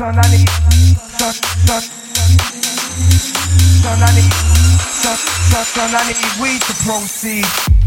Sonani, son, son, sonani, son, son, sonani, we to proceed.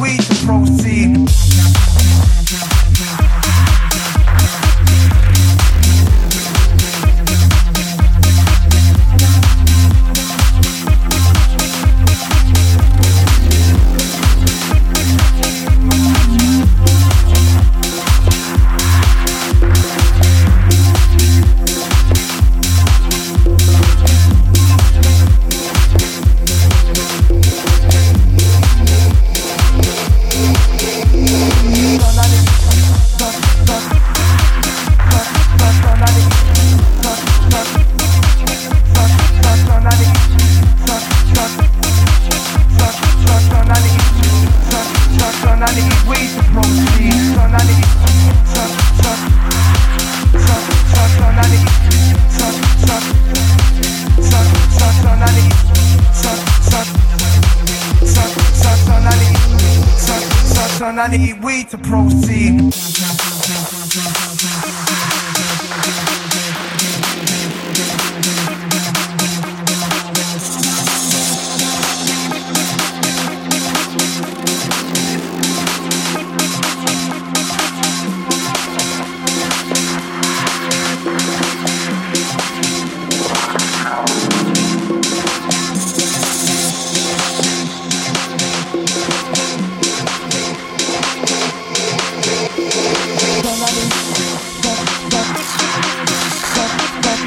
We to proceed. I need weed to proceed.